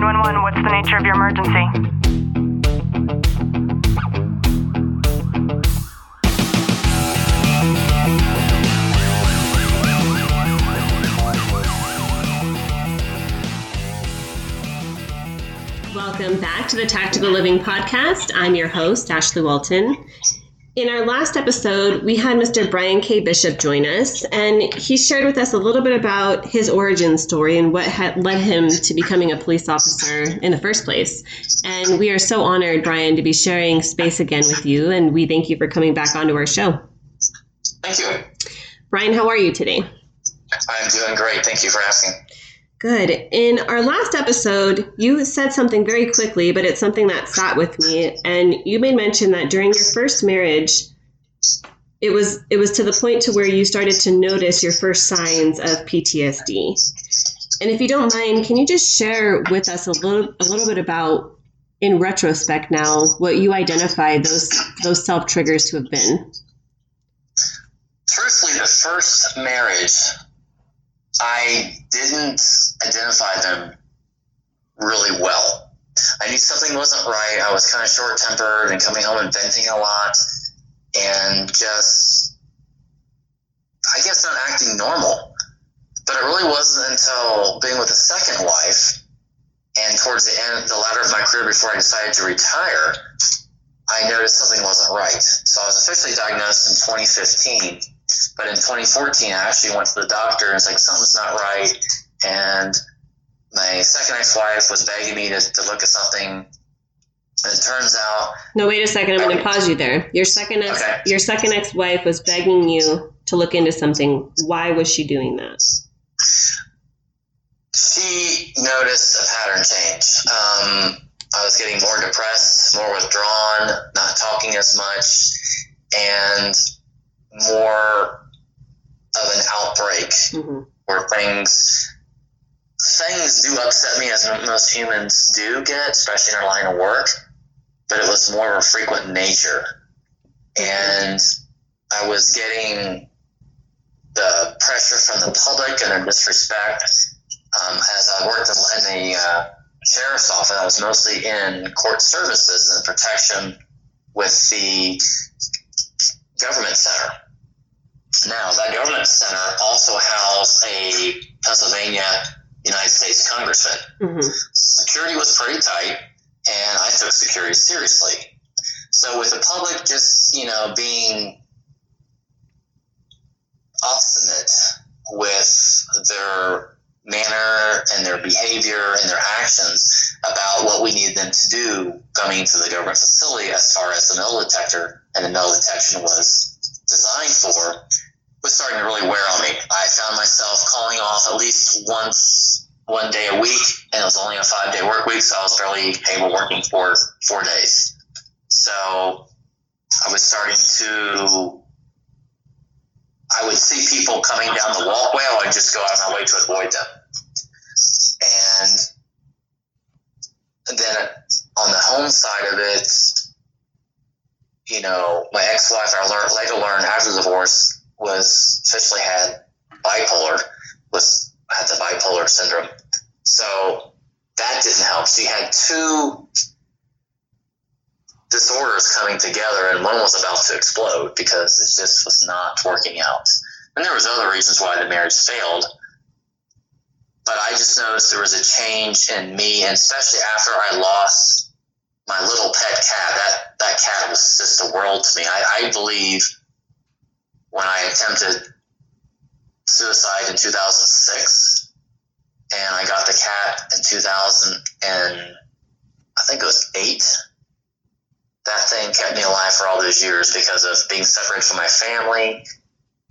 911, what's the nature of your emergency? Welcome back to the Tactical Living Podcast. I'm your host, Ashley Walton. In our last episode, we had Mr. Brian K. Bishop join us, and he shared with us a little bit about his origin story and what had led him to becoming a police officer in the first place. And we are so honored, Brian, to be sharing space again with you, and we thank you for coming back onto our show. Thank you. Brian, how are you today? I'm doing great. Thank you for asking. Good. In our last episode, you said something very quickly, but it's something that sat with me. And you made mention that during your first marriage, it was it was to the point to where you started to notice your first signs of PTSD. And if you don't mind, can you just share with us a little a little bit about in retrospect now what you identify those those self triggers to have been? Truthfully, the first marriage, I didn't identify them really well. I knew something wasn't right. I was kind of short tempered and coming home and venting a lot and just, I guess, not acting normal. But it really wasn't until being with a second wife and towards the end, the latter of my career before I decided to retire, I noticed something wasn't right. So I was officially diagnosed in 2015. But in 2014, I actually went to the doctor and was like, something's not right. And my second ex-wife was begging me to, to look at something. And it turns out, No, wait a second. I'm going to pause you there. Your second ex, Okay. your second ex-wife was begging you to look into something. Why was she doing that? she noticed a pattern change. Um, I was getting more depressed, more withdrawn, not talking as much, and more of an outbreak hmm where things things do upset me as most humans do get, especially in our line of work. But it was more of a frequent nature, and I was getting the pressure from the public and the disrespect. Um, as I worked in, in the uh, sheriff's office, I was mostly in court services and protection with the government center. Now, that government center also housed a Pennsylvania United States congressman. hmm Security was pretty tight, and I took security seriously. So, with the public just, you know, being obstinate with their manner and their behavior and their actions about what we need them to do coming to the government facility as far as the metal detector and the metal detection was designed for was starting to really wear on me. I found myself calling off at least once one day a week and it was only a five day work week so I was barely able working for four days. So I was starting to I would see people coming down the walkway, I would just go out of my way to avoid them. And then on the home side of it, you know, my ex-wife, I learned later learned after the divorce, was officially had bipolar, was had the bipolar syndrome. So that didn't help. She had two disorders coming together, and one was about to explode because it just was not working out. And there was other reasons why the marriage failed. But I just noticed there was a change in me, and especially after I lost my little pet cat. That that cat was just a world to me. I, I believe when I attempted suicide in 2006, and I got the cat in 2000, and I think it was eight that thing kept me alive for all those years because of being separated from my family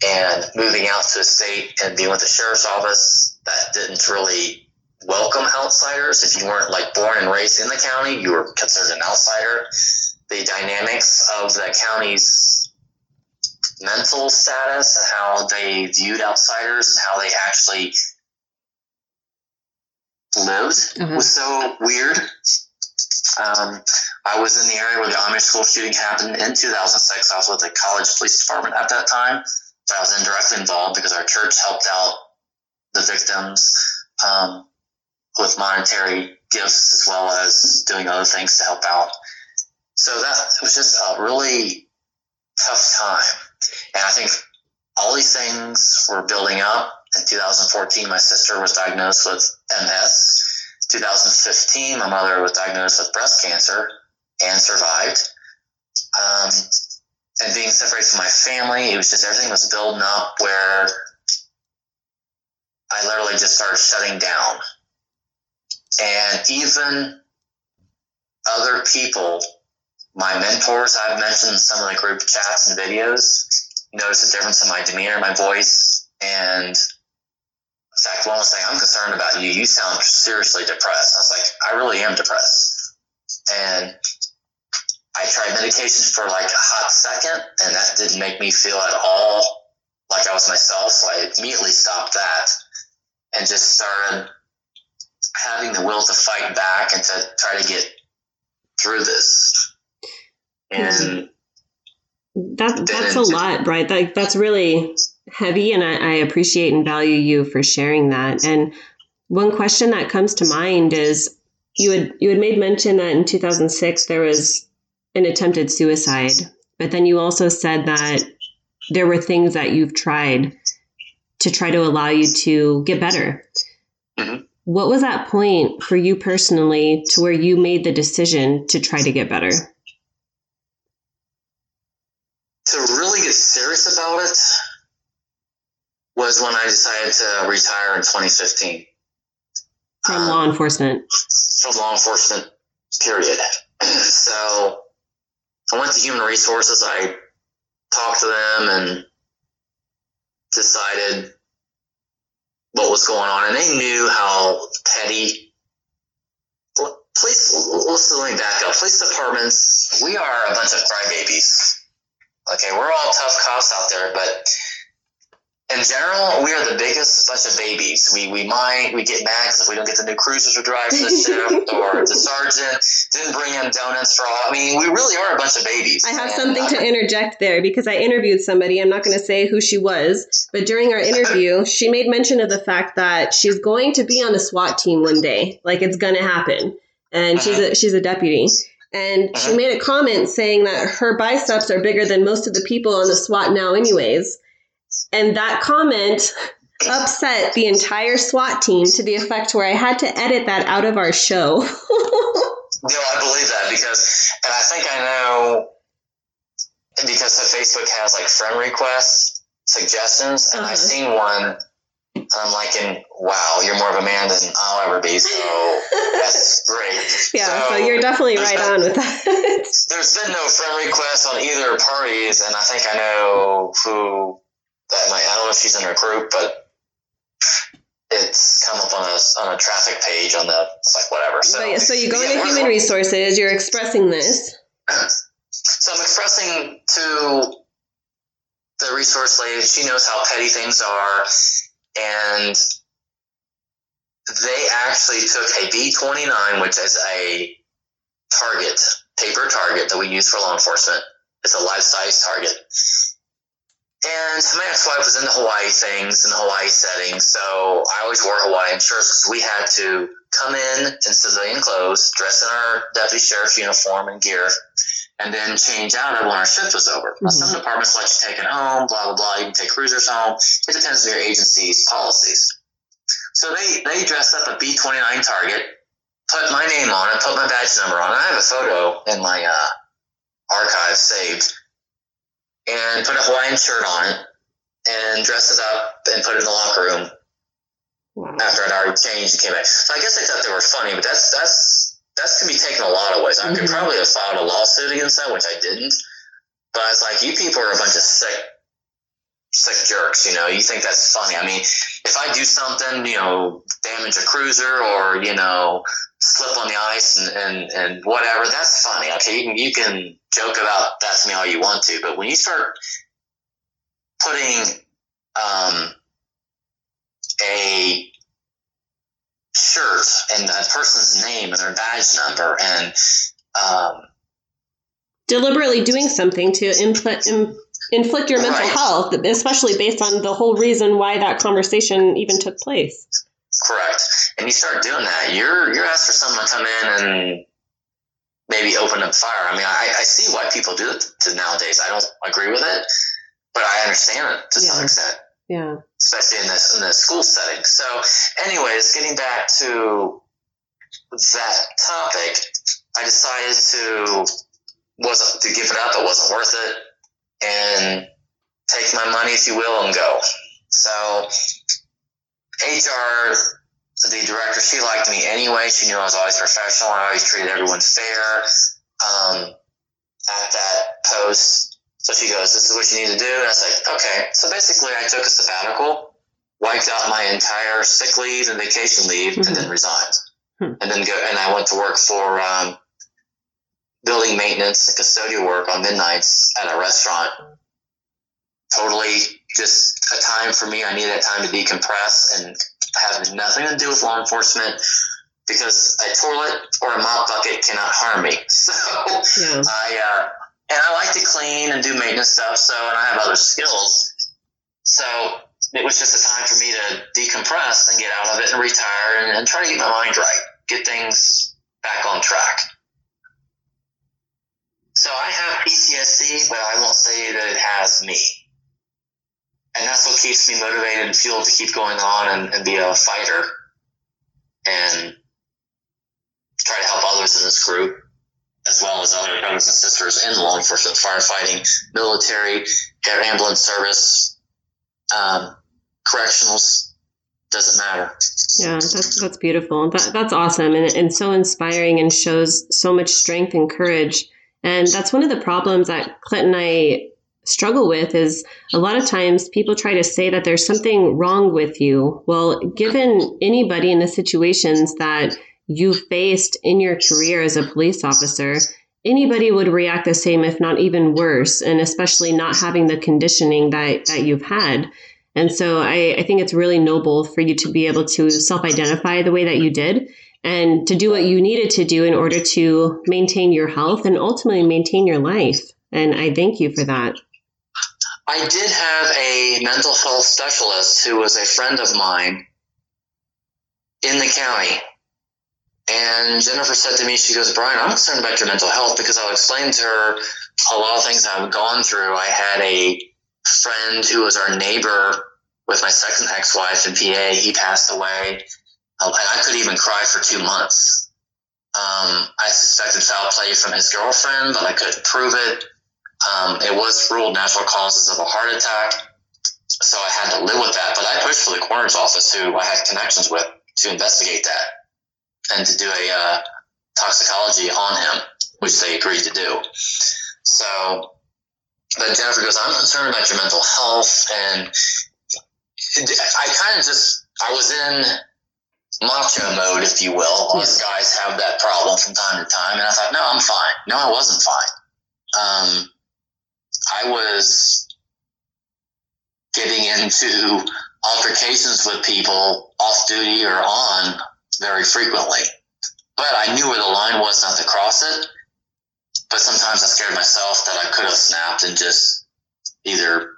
and moving out to a state and being with the sheriff's office that didn't really welcome outsiders. If you weren't like born and raised in the county, you were considered an outsider. The dynamics of the county's mental status and how they viewed outsiders and how they actually lived Uh-huh. was so weird. Um, I was in the area where the Amish school shooting happened in 2006. I was with the college police department at that time. So I was indirectly involved because our church helped out the victims um, with monetary gifts as well as doing other things to help out. So that was just a really tough time. And I think all these things were building up. In 2014, my sister was diagnosed with MS. 2015, my mother was diagnosed with breast cancer and survived. Um, and being separated from my family, it was just everything was building up where I literally just started shutting down. And even other people, my mentors I've mentioned in some of the group chats and videos, noticed a difference in my demeanor, my voice, and in fact, one was saying, I'm concerned about you. You sound seriously depressed. I was like, I really am depressed. And I tried medications for like a hot second, and that didn't make me feel at all like I was myself. So I immediately stopped that and just started having the will to fight back and to try to get through this. And that that's a lot, right? That, that's really heavy, and I, I appreciate and value you for sharing that. And one question that comes to mind is you had you had made mention that in 2006 there was an attempted suicide, but then you also said that there were things that you've tried to try to allow you to get better. What was that point for you personally to where you made the decision to try to get better? to really get serious about it was when I decided to retire in 2015 From Um, law enforcement. from law enforcement, period. so I went to human resources. I talked to them and decided what was going on. And they knew how petty. Police, let's let me back up. Police departments, we are a bunch of crybabies. Okay, we're all tough cops out there, but in general, we are the biggest bunch of babies. We we might we get mad because if we don't get the new cruisers to drive for the shift, or the sergeant didn't bring in donuts for all. I mean, we really are a bunch of babies. I have And something to interject there because I interviewed somebody. I'm not going to say who she was, but during our interview, she made mention of the fact that she's going to be on a SWAT team one day. Like it's going to happen. And she's a, she's a deputy. And she Uh-huh. made a comment saying that her biceps are bigger than most of the people on the SWAT now, anyways. And that comment upset the entire SWAT team to the effect where I had to edit that out of our show. No, I believe that because, and I think I know because the Facebook has like friend requests, suggestions, and Uh-huh. I've seen one. And I'm like, in, wow, you're more of a man than I'll ever be. So that's great. yeah, so you're definitely right been- on with that. There's been no friend requests on either parties, and I think I know who that might. I don't know if she's in her group, but it's come up on a on a traffic page on the. It's like whatever. So, So, so you go yeah, into we're- human resources, you're expressing this. So I'm expressing to the resource lady, she knows how petty things are, and they actually took a B29, which is a target, paper target that we use for law enforcement. It's a life size target. And my ex-wife was in the Hawaii things, in the Hawaii setting, so I always wore Hawaiian shirts because we had to come in in civilian clothes, dress in our deputy sheriff's uniform and gear, and then change out of when our shift was over. Now, some departments let you take it home, blah blah blah. You can take cruisers home. It depends on your agency's policies. So they they dressed up a B twenty nine target, put my name on it, put my badge number on it. I have a photo in my uh, archive saved, and put a Hawaiian shirt on it, and dressed it up and put it in the locker room Wow. after I'd already changed and came back. So I guess I thought they were funny, but that's that's that's can be taken a lot of ways. I could Mhm. probably have filed a lawsuit against that, which I didn't. But I was like, you people are a bunch of sick, sick jerks. You know, you think that's funny? I mean, if I do something, you know, damage a cruiser or you know, slip on the ice and and, and whatever, that's funny. Okay, you can you can joke about that to me all you want to, but when you start putting um, a shirt and a person's name and their badge number and um, Deliberately doing something to inflict, im, inflict your mental Right. health, especially based on the whole reason why that conversation even took place. Correct. And you start doing that, you're you're asked for someone to come in and maybe open up fire. I mean, I, I see why people do it to nowadays. I don't agree with it, but I understand it to Yeah. some extent, Yeah. especially in this in the school setting. So, anyways, getting back to that topic, I decided to wasn't to give it up. It wasn't worth it, and take my money, if you will, and go. So, HR, the director, she liked me anyway. She knew I was always professional. I always treated everyone fair um, at that post. So she goes, "This is what you need to do." And I was like, "Okay." So basically, I took a sabbatical, wiped out my entire sick leave and vacation leave, and then resigned. Hmm. And then go, and I went to work for um, building maintenance and custodial work on midnights at a restaurant. Totally just a time for me. I needed that time to decompress and have nothing to do with law enforcement because a toilet or a mop bucket cannot harm me. So Yeah. I uh, and I like to clean and do maintenance stuff. So and I have other skills. So it was just a time for me to decompress and get out of it and retire and, and try to get my mind right, get things back on track. So I have PTSD, but I won't say that it has me. And that's what keeps me motivated and fueled to keep going on and, and be a fighter and try to help others in this group, as well as other brothers and sisters in law enforcement, firefighting, military, air ambulance service, um, correctionals, doesn't matter. Yeah, that's that's beautiful. That that's awesome and and so inspiring and shows so much strength and courage. And that's one of the problems that Clint and I struggle with is a lot of times people try to say that there's something wrong with you. Well, given anybody in the situations that you faced in your career as a police officer, anybody would react the same, if not even worse, and especially not having the conditioning that, that you've had. And so I, I think it's really noble for you to be able to self identify the way that you did and to do what you needed to do in order to maintain your health and ultimately maintain your life. And I thank you for that. I did have a mental health specialist who was a friend of mine in the county. And Jennifer said to me, she goes, Brian, I'm concerned about your mental health because I'll explain to her a lot of things I've gone through. I had a friend who was our neighbor with my second ex wife in PA. He passed away. Um, and I could even cry for two months. Um, I suspected foul play from his girlfriend, but I couldn't prove it. Um, it was ruled natural causes of a heart attack, so I had to live with that. But I pushed for the coroner's office, who I had connections with, to investigate that and to do a uh, toxicology on him, which they agreed to do. So, but Jennifer goes, "I'm concerned about your mental health," and I kind of just I was in macho mode, if you will. Us guys have that problem from time to time, and I thought, no, I'm fine. No, I wasn't fine. Um, I was getting into altercations with people off duty or on very frequently. But I knew where the line was not to cross it. But sometimes I scared myself that I could have snapped and just either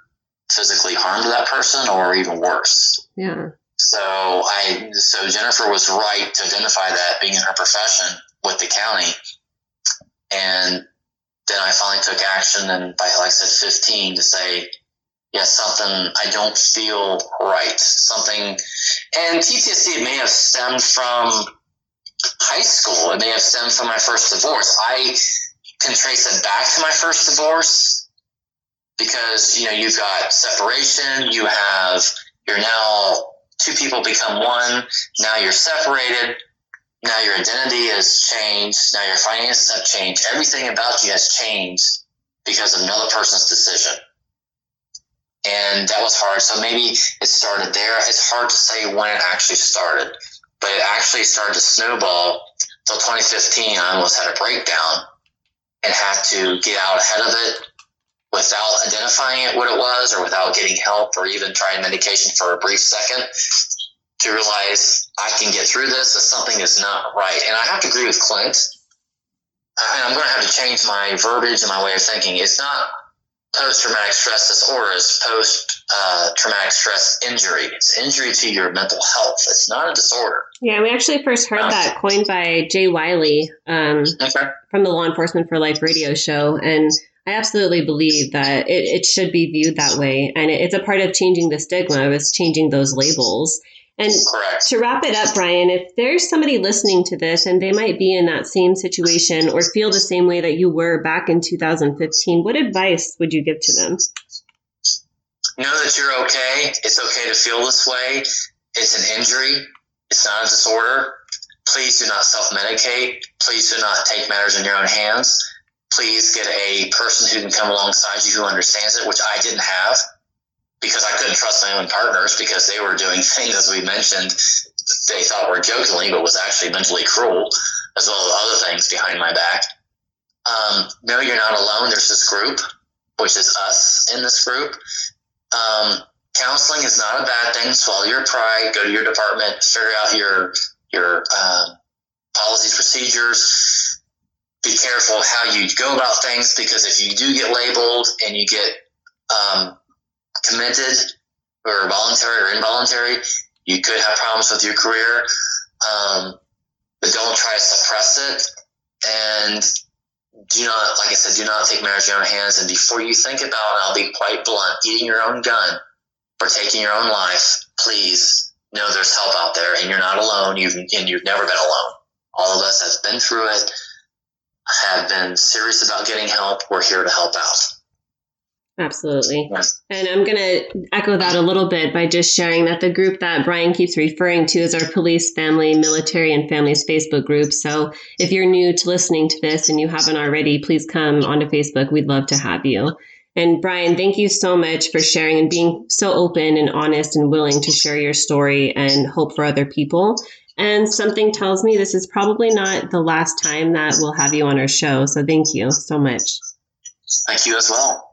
physically harmed that person or even worse. Yeah. So I so Jennifer was right to identify that being in her profession with the county. And then I finally took action and by like I said 15 to say yeah, something I don't feel right. Something, and PTSD may have stemmed from high school. It may have stemmed from my first divorce. I can trace it back to my first divorce because you know you've got separation. You have you're now two people become one. Now you're separated. Now your identity has changed. Now your finances have changed. Everything about you has changed because of another person's decision and that was hard. So maybe it started there. It's hard to say when it actually started, but it actually started to snowball. Till 2015, I almost had a breakdown and had to get out ahead of it without identifying it what it was, or without getting help, or even trying medication for a brief second to realize I can get through this. If something is not right, and I have to agree with Clint. And I'm going to have to change my verbiage and my way of thinking. It's not post traumatic stress disorder it's post uh, traumatic stress injury. It's injury to your mental health. It's not a disorder. Yeah, we actually first heard that coined by Jay Wiley um, Okay. from the Law Enforcement for Life radio show. And I absolutely believe that it, it should be viewed that way. And it, it's a part of changing the stigma, is changing those labels. And Correct. to wrap it up, Brian, if there's somebody listening to this and they might be in that same situation or feel the same way that you were back in 2015, what advice would you give to them? Know that you're okay. It's okay to feel this way. It's an injury. It's not a disorder. Please do not self medicate. Please do not take matters in your own hands. Please get a person who can come alongside you who understands it, which I didn't have because I couldn't trust my own partners because they were doing things, as we mentioned, they thought were jokingly, but was actually mentally cruel, as well as other things behind my back. Um, no, you're not alone. There's this group, which is us in this group. Um, counseling is not a bad thing. Swallow your pride. Go to your department. Figure out your your um, policies, procedures. Be careful how you go about things because if you do get labeled and you get um, or voluntary or involuntary, you could have problems with your career. Um, but don't try to suppress it. And do not, like I said, do not take matters in your own hands. And before you think about, I'll be quite blunt, eating your own gun or taking your own life, please know there's help out there, and you're not alone. You've and you've never been alone. All of us have been through it, have been serious about getting help. We're here to help out. Absolutely. And I'm going to echo that a little bit by just sharing that the group that Brian keeps referring to is our police, family, military, and families Facebook group. So if you're new to listening to this and you haven't already, please come onto Facebook. We'd love to have you. And Brian, thank you so much for sharing and being so open and honest and willing to share your story and hope for other people. And something tells me this is probably not the last time that we'll have you on our show. So thank you so much. Thank you as well.